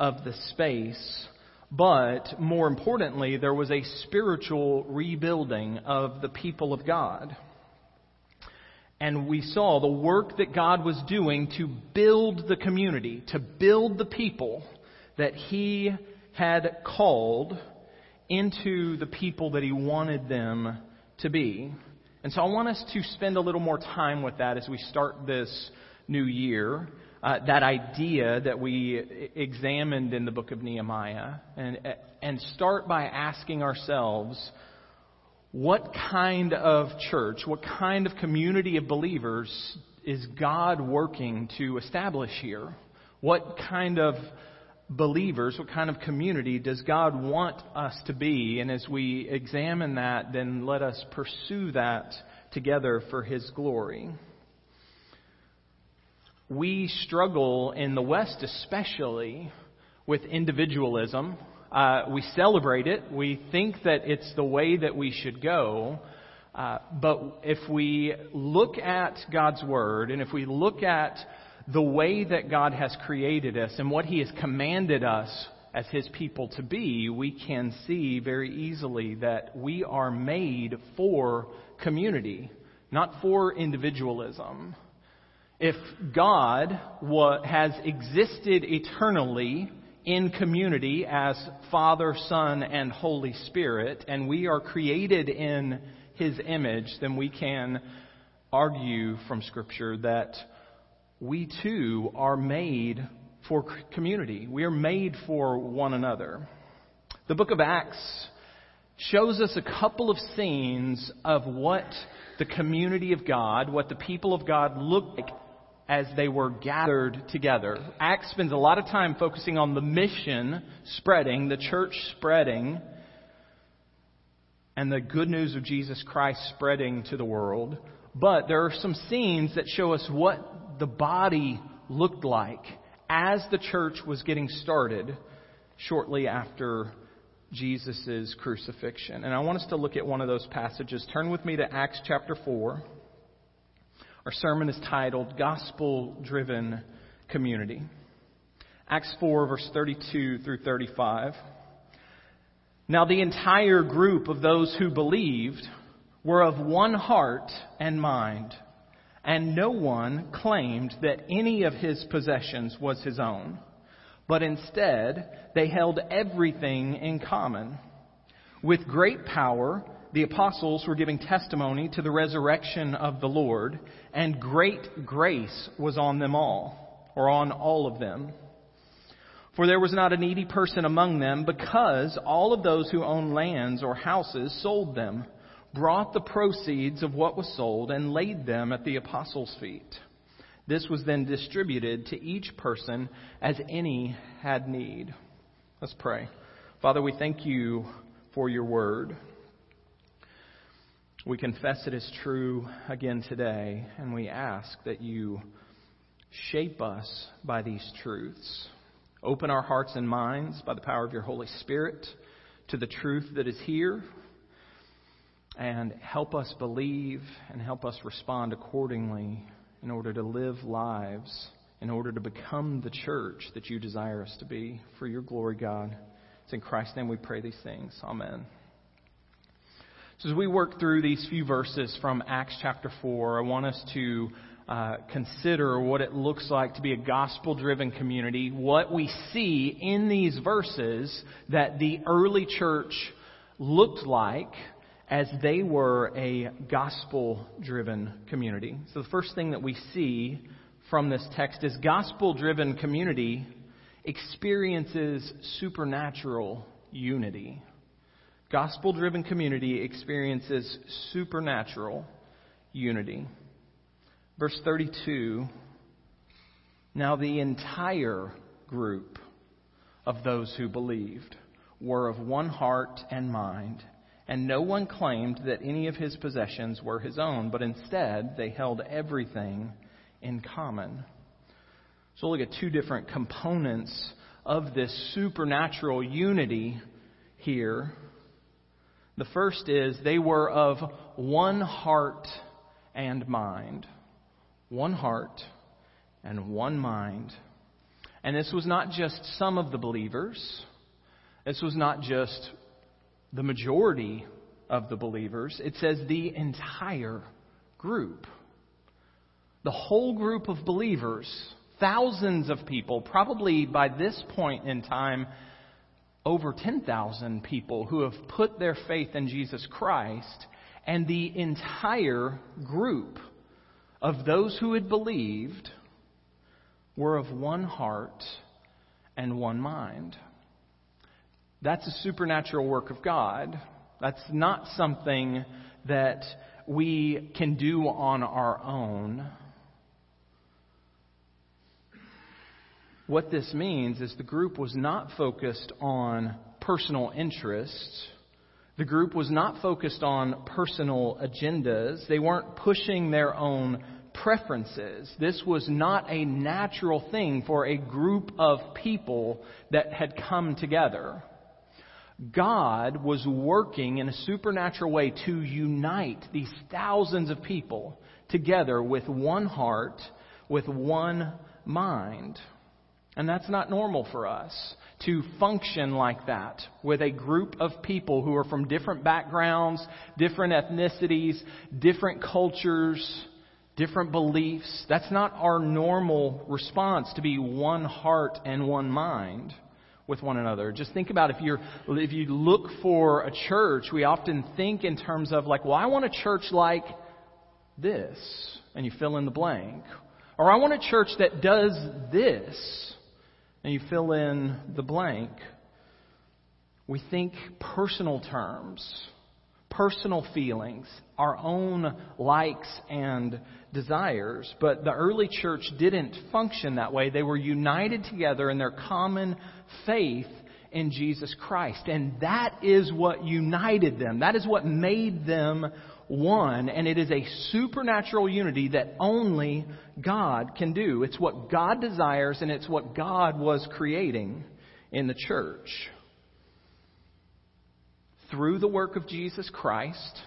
of the space, but more importantly, there was a spiritual rebuilding of the people of God. And we saw the work that God was doing to build the community, to build the people that He had called into the people that He wanted them to be. And so I want us to spend a little more time with that as we start this new year. Uh, that idea that we examined in the book of Nehemiah, and, and start by asking ourselves, what kind of church, what kind of community of believers is God working to establish here? What kind of believers, what kind of community does God want us to be? And as we examine that, then let us pursue that together for His glory. We struggle in the West, especially, with individualism. Uh, we celebrate it. We think that it's the way that we should go. Uh, but if we look at God's Word and if we look at the way that God has created us and what He has commanded us as His people to be, we can see very easily that we are made for community, not for individualism. If God has existed eternally in community as Father, Son, and Holy Spirit, and we are created in His image, then we can argue from Scripture that we too are made for community. We are made for one another. The book of Acts shows us a couple of scenes of what the community of God, what the people of God looked like as they were gathered together. Acts spends a lot of time focusing on the mission spreading, the church spreading, and the good news of Jesus Christ spreading to the world. But there are some scenes that show us what the body looked like as the church was getting started shortly after Jesus' crucifixion. And I want us to look at one of those passages. Turn with me to Acts chapter 4. Our sermon is titled Gospel Driven Community. Acts 4, verse 32 through 35. Now, the entire group of those who believed were of one heart and mind and no one claimed that any of his possessions was his own, but instead they held everything in common. With great power, the apostles were giving testimony to the resurrection of the Lord, and great grace was on them all, or on all of them. For there was not a needy person among them, because all of those who owned lands or houses sold them brought the proceeds of what was sold and laid them at the apostles' feet. This was then distributed to each person as any had need. Let's pray. Father, we thank you for your word. We confess it is true again today, and we ask that you shape us by these truths. Open our hearts and minds by the power of your Holy Spirit to the truth that is here and help us believe and help us respond accordingly in order to live lives, in order to become the church that you desire us to be. For your glory, God. It's in Christ's name we pray these things. Amen. So, as we work through these few verses from Acts chapter 4, I want us to uh, consider what it looks like to be a gospel driven community, what we see in these verses that the early church looked like as they were a gospel driven community. So, the first thing that we see from this text is gospel driven community experiences supernatural unity. Gospel driven community experiences supernatural unity. Verse 32 Now the entire group of those who believed were of one heart and mind and no one claimed that any of his possessions were his own, but instead they held everything in common. So look at two different components of this supernatural unity here. The first is they were of one heart and mind. One heart and one mind. And this was not just some of the believers, this was not just the majority of the believers. It says the entire group. The whole group of believers, thousands of people, probably by this point in time, over 10,000 people who have put their faith in Jesus Christ, and the entire group of those who had believed were of one heart and one mind. That's a supernatural work of God. That's not something that we can do on our own. What this means is the group was not focused on personal interests. The group was not focused on personal agendas. They weren't pushing their own preferences. This was not a natural thing for a group of people that had come together. God was working in a supernatural way to unite these thousands of people together with one heart, with one mind. And that's not normal for us to function like that with a group of people who are from different backgrounds, different ethnicities, different cultures, different beliefs. That's not our normal response to be one heart and one mind with one another. Just think about if you're if you look for a church, we often think in terms of like, well, I want a church like this, and you fill in the blank. Or I want a church that does this and you fill in the blank, we think personal terms, personal feelings, our own likes and desires. But the early church didn't function that way. They were united together in their common faith in Jesus Christ. And that is what united them. That is what made them one, and it is a supernatural unity that only God can do. It's what God desires, and it's what God was creating in the church. Through the work of Jesus Christ,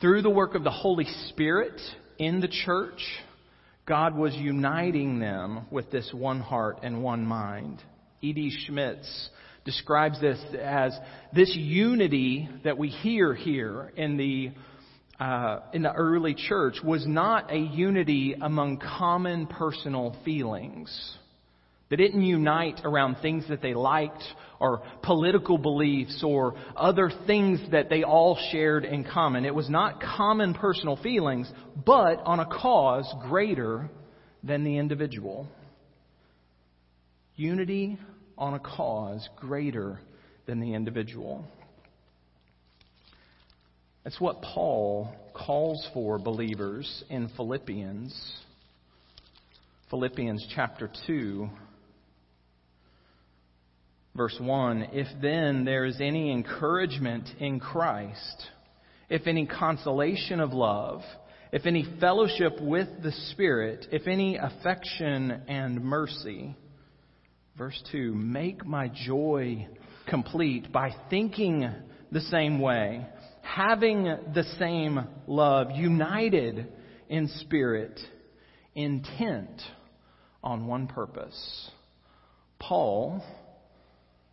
through the work of the Holy Spirit in the church, God was uniting them with this one heart and one mind. E.D. Schmitz describes this as this unity that we hear here in the uh, in the early church was not a unity among common personal feelings. They didn't unite around things that they liked or political beliefs or other things that they all shared in common. It was not common personal feelings, but on a cause greater than the individual. Unity on a cause greater than the individual. That's what Paul calls for believers in Philippians. Philippians chapter 2, verse 1. If then there is any encouragement in Christ, if any consolation of love, if any fellowship with the Spirit, if any affection and mercy. Verse 2 Make my joy complete by thinking the same way having the same love, united in spirit, intent on one purpose. Paul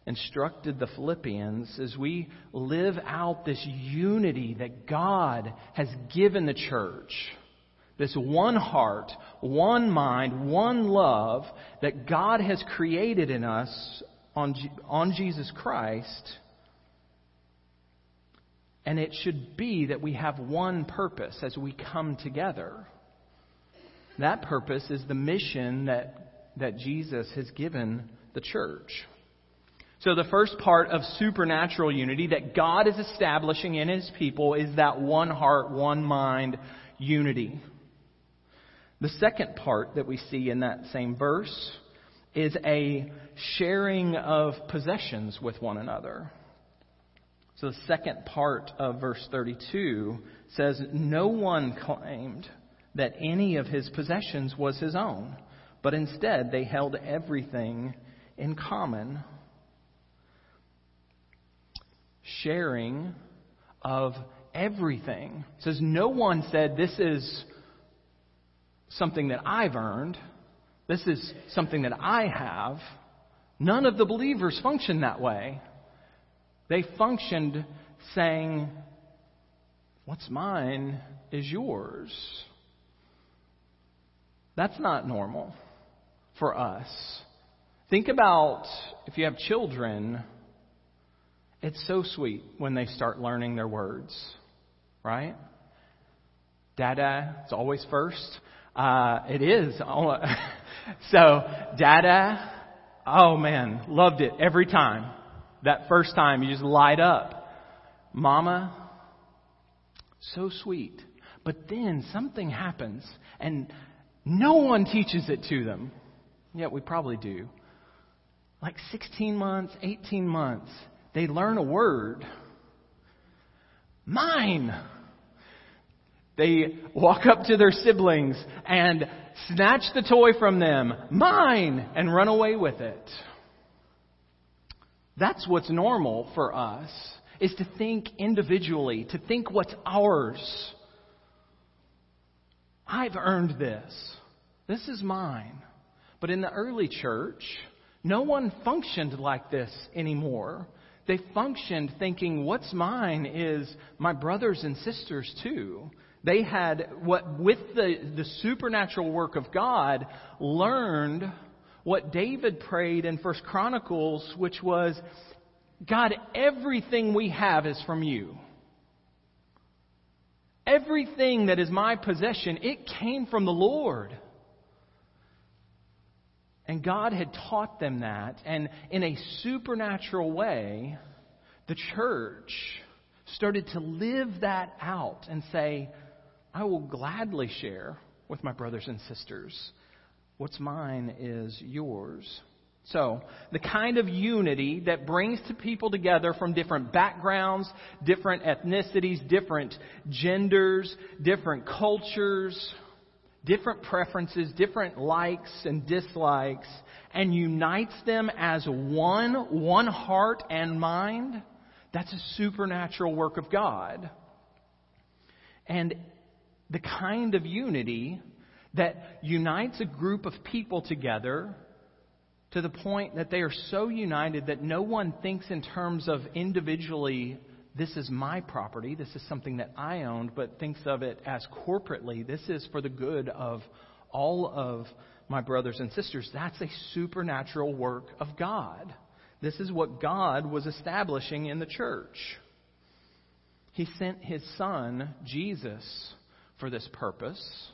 instructed the Philippians as we live out this unity that God has given the church. This one heart, one mind, one love that God has created in us on, on Jesus Christ and it should be that we have one purpose as we come together. That purpose is the mission that, that Jesus has given the church. So, the first part of supernatural unity that God is establishing in His people is that one heart, one mind unity. The second part that we see in that same verse is a sharing of possessions with one another. So the second part of verse 32 says, No one claimed that any of his possessions was his own, but instead they held everything in common. Sharing of everything. It says, No one said, This is something that I've earned. This is something that I have. None of the believers function that way. They functioned saying, What's mine is yours. That's not normal for us. Think about if you have children, it's so sweet when they start learning their words, right? Dada, it's always first. Uh, it is. so, Dada, oh man, loved it every time. That first time, you just light up. Mama, so sweet. But then something happens, and no one teaches it to them. Yet we probably do. Like 16 months, 18 months, they learn a word. Mine. They walk up to their siblings and snatch the toy from them. Mine. And run away with it. That's what's normal for us, is to think individually, to think what's ours. I've earned this. This is mine. But in the early church, no one functioned like this anymore. They functioned thinking, what's mine is my brothers and sisters too. They had what, with the, the supernatural work of God, learned what David prayed in First Chronicles, which was, God, everything we have is from you. Everything that is my possession, it came from the Lord. And God had taught them that. And in a supernatural way, the church started to live that out and say, I will gladly share with my brothers and sisters. What's mine is yours. So, the kind of unity that brings to people together from different backgrounds, different ethnicities, different genders, different cultures, different preferences, different likes and dislikes, and unites them as one, one heart and mind, that's a supernatural work of God. And the kind of unity that unites a group of people together to the point that they are so united that no one thinks in terms of individually, this is my property, this is something that I owned, but thinks of it as corporately, this is for the good of all of my brothers and sisters. That's a supernatural work of God. This is what God was establishing in the church. He sent his son, Jesus, for this purpose.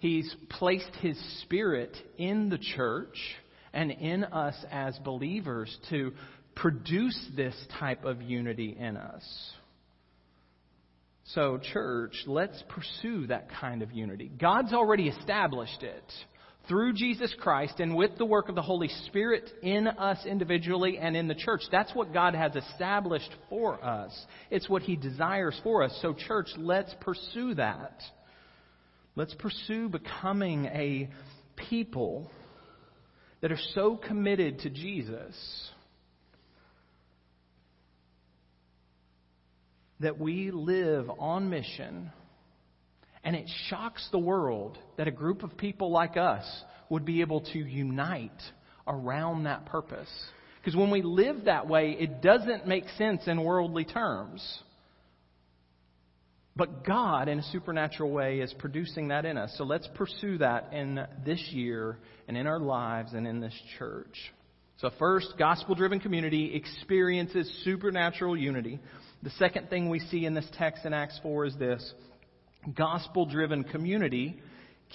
He's placed His Spirit in the church and in us as believers to produce this type of unity in us. So, church, let's pursue that kind of unity. God's already established it through Jesus Christ and with the work of the Holy Spirit in us individually and in the church. That's what God has established for us. It's what He desires for us. So, church, let's pursue that. Let's pursue becoming a people that are so committed to Jesus that we live on mission. And it shocks the world that a group of people like us would be able to unite around that purpose. Because when we live that way, it doesn't make sense in worldly terms. But God, in a supernatural way, is producing that in us. So let's pursue that in this year and in our lives and in this church. So, first, gospel driven community experiences supernatural unity. The second thing we see in this text in Acts 4 is this gospel driven community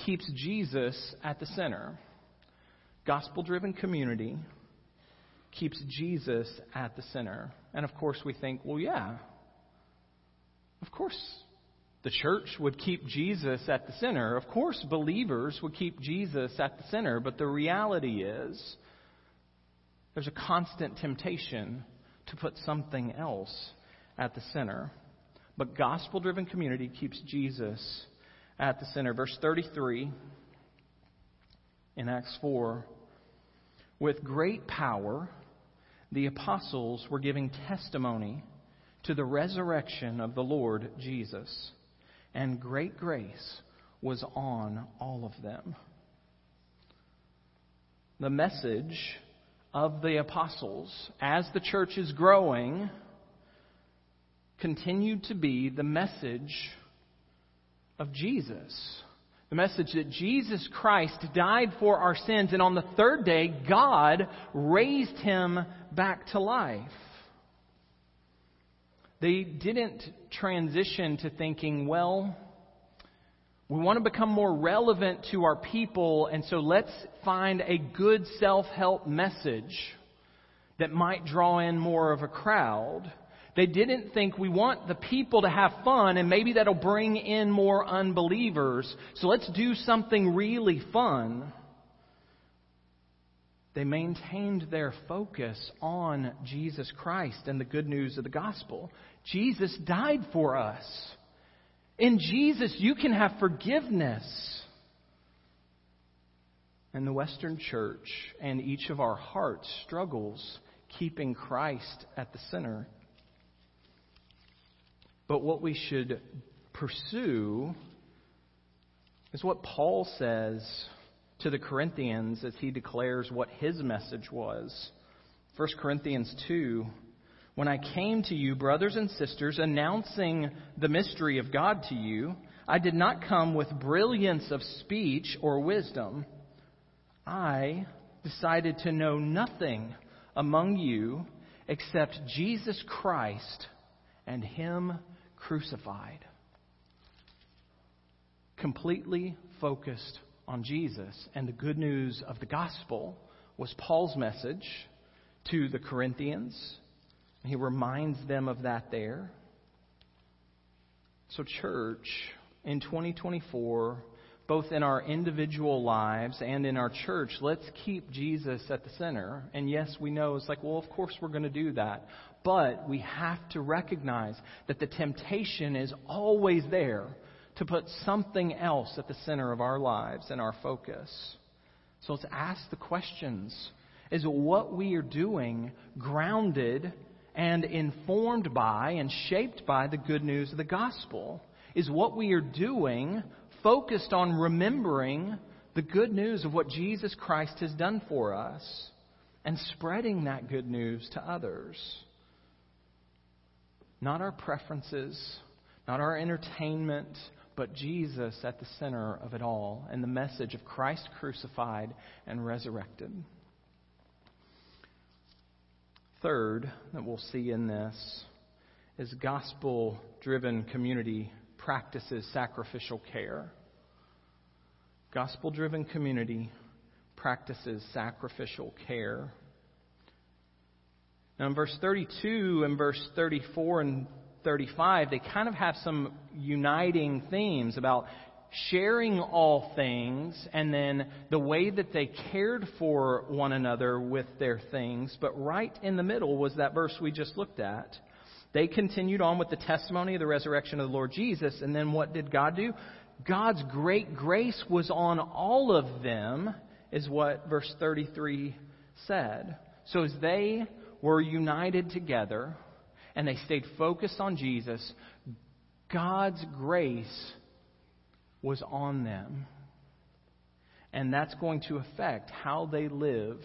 keeps Jesus at the center. Gospel driven community keeps Jesus at the center. And of course, we think, well, yeah, of course the church would keep Jesus at the center. Of course, believers would keep Jesus at the center, but the reality is there's a constant temptation to put something else at the center. But gospel driven community keeps Jesus at the center. Verse 33 in Acts 4 With great power, the apostles were giving testimony to the resurrection of the Lord Jesus and great grace was on all of them. the message of the apostles as the church is growing continued to be the message of Jesus. The message that Jesus Christ died for our sins, and on the third day, God raised him back to life. They didn't transition to thinking, well, we want to become more relevant to our people, and so let's find a good self help message that might draw in more of a crowd. They didn't think we want the people to have fun and maybe that'll bring in more unbelievers. So let's do something really fun. They maintained their focus on Jesus Christ and the good news of the gospel. Jesus died for us. In Jesus, you can have forgiveness. And the Western church and each of our hearts struggles keeping Christ at the center. But what we should pursue is what Paul says to the Corinthians as he declares what his message was. 1 Corinthians 2 When I came to you, brothers and sisters, announcing the mystery of God to you, I did not come with brilliance of speech or wisdom. I decided to know nothing among you except Jesus Christ and Him crucified. Completely focused on Jesus and the good news of the gospel was Paul's message to the Corinthians. He reminds them of that there. So, church, in 2024, both in our individual lives and in our church, let's keep Jesus at the center. And yes, we know it's like, well, of course we're going to do that. But we have to recognize that the temptation is always there to put something else at the center of our lives and our focus. So let's ask the questions. Is what we are doing grounded and informed by and shaped by the good news of the gospel? Is what we are doing focused on remembering the good news of what Jesus Christ has done for us and spreading that good news to others? Not our preferences, not our entertainment, but Jesus at the center of it all and the message of Christ crucified and resurrected. Third, that we'll see in this is gospel driven community practices sacrificial care. Gospel driven community practices sacrificial care. Now, in verse 32 and verse 34 and 35, they kind of have some uniting themes about sharing all things and then the way that they cared for one another with their things. But right in the middle was that verse we just looked at. They continued on with the testimony of the resurrection of the Lord Jesus. And then what did God do? God's great grace was on all of them, is what verse 33 said. So as they were united together and they stayed focused on Jesus, God's grace was on them. And that's going to affect how they live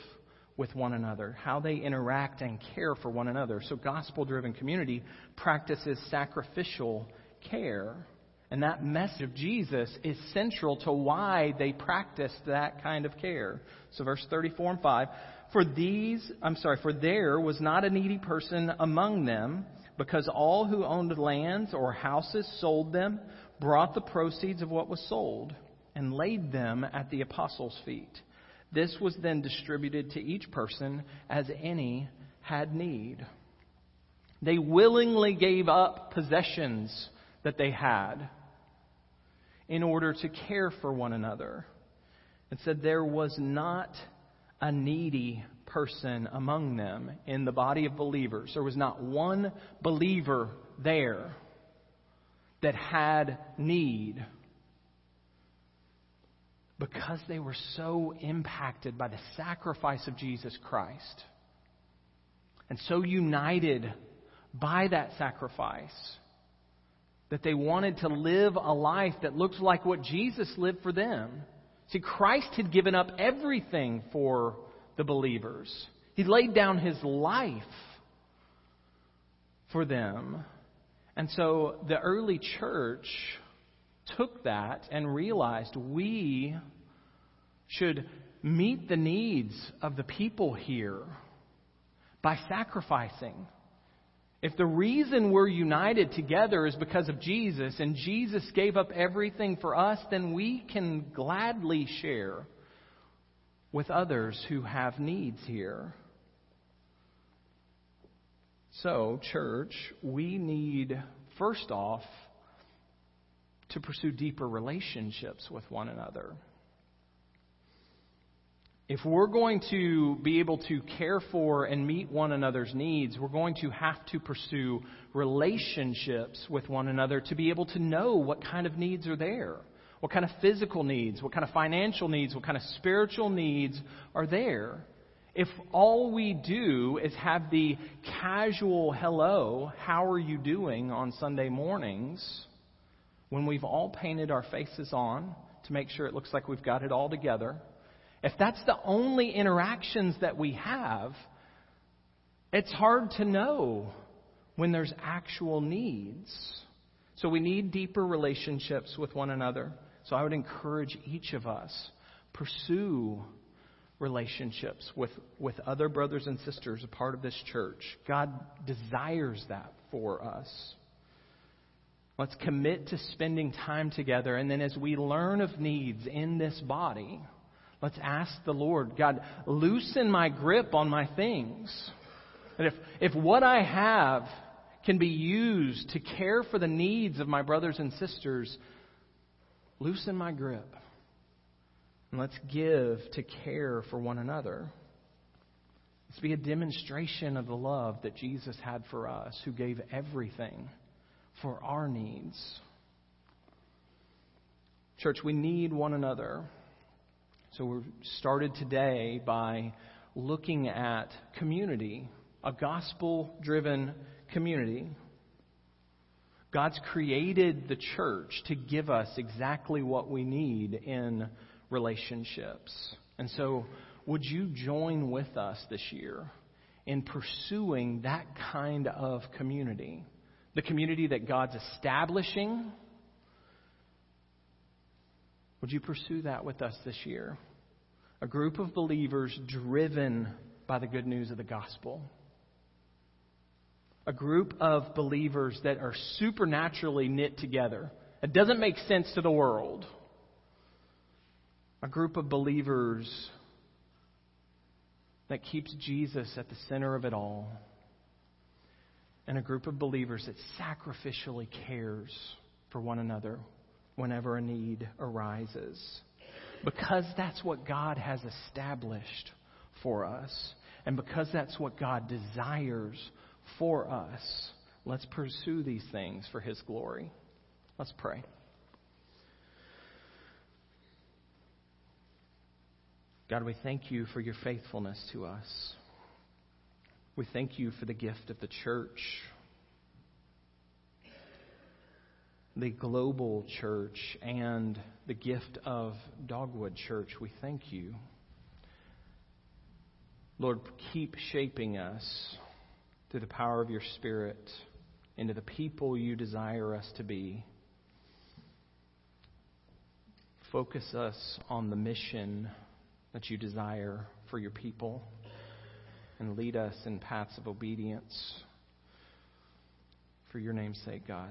with one another, how they interact and care for one another. So, gospel driven community practices sacrificial care. And that message of Jesus is central to why they practiced that kind of care. So, verse 34 and 5 for these, I'm sorry, for there was not a needy person among them, because all who owned lands or houses sold them, brought the proceeds of what was sold, and laid them at the apostles' feet. This was then distributed to each person as any had need. They willingly gave up possessions that they had in order to care for one another. It said there was not a needy person among them in the body of believers. There was not one believer there that had need because they were so impacted by the sacrifice of Jesus Christ and so united by that sacrifice that they wanted to live a life that looked like what Jesus lived for them See, Christ had given up everything for the believers. He laid down his life for them. And so the early church took that and realized we should meet the needs of the people here by sacrificing. If the reason we're united together is because of Jesus and Jesus gave up everything for us, then we can gladly share with others who have needs here. So, church, we need, first off, to pursue deeper relationships with one another. If we're going to be able to care for and meet one another's needs, we're going to have to pursue relationships with one another to be able to know what kind of needs are there. What kind of physical needs, what kind of financial needs, what kind of spiritual needs are there. If all we do is have the casual hello, how are you doing on Sunday mornings, when we've all painted our faces on to make sure it looks like we've got it all together, if that's the only interactions that we have, it's hard to know when there's actual needs. So we need deeper relationships with one another. So I would encourage each of us pursue relationships with, with other brothers and sisters a part of this church. God desires that for us. Let's commit to spending time together. And then as we learn of needs in this body, Let's ask the Lord, God, loosen my grip on my things. That if, if what I have can be used to care for the needs of my brothers and sisters, loosen my grip. And let's give to care for one another. Let's be a demonstration of the love that Jesus had for us, who gave everything for our needs. Church, we need one another. So we started today by looking at community, a gospel driven community. God's created the church to give us exactly what we need in relationships. And so, would you join with us this year in pursuing that kind of community? The community that God's establishing would you pursue that with us this year? A group of believers driven by the good news of the gospel. A group of believers that are supernaturally knit together. It doesn't make sense to the world. A group of believers that keeps Jesus at the center of it all. And a group of believers that sacrificially cares for one another whenever a need arises. Because that's what God has established for us, and because that's what God desires for us, let's pursue these things for His glory. Let's pray. God, we thank you for your faithfulness to us. We thank you for the gift of the church. The global church and the gift of Dogwood Church, we thank you. Lord, keep shaping us through the power of your Spirit into the people you desire us to be. Focus us on the mission that you desire for your people and lead us in paths of obedience. For your name's sake, God.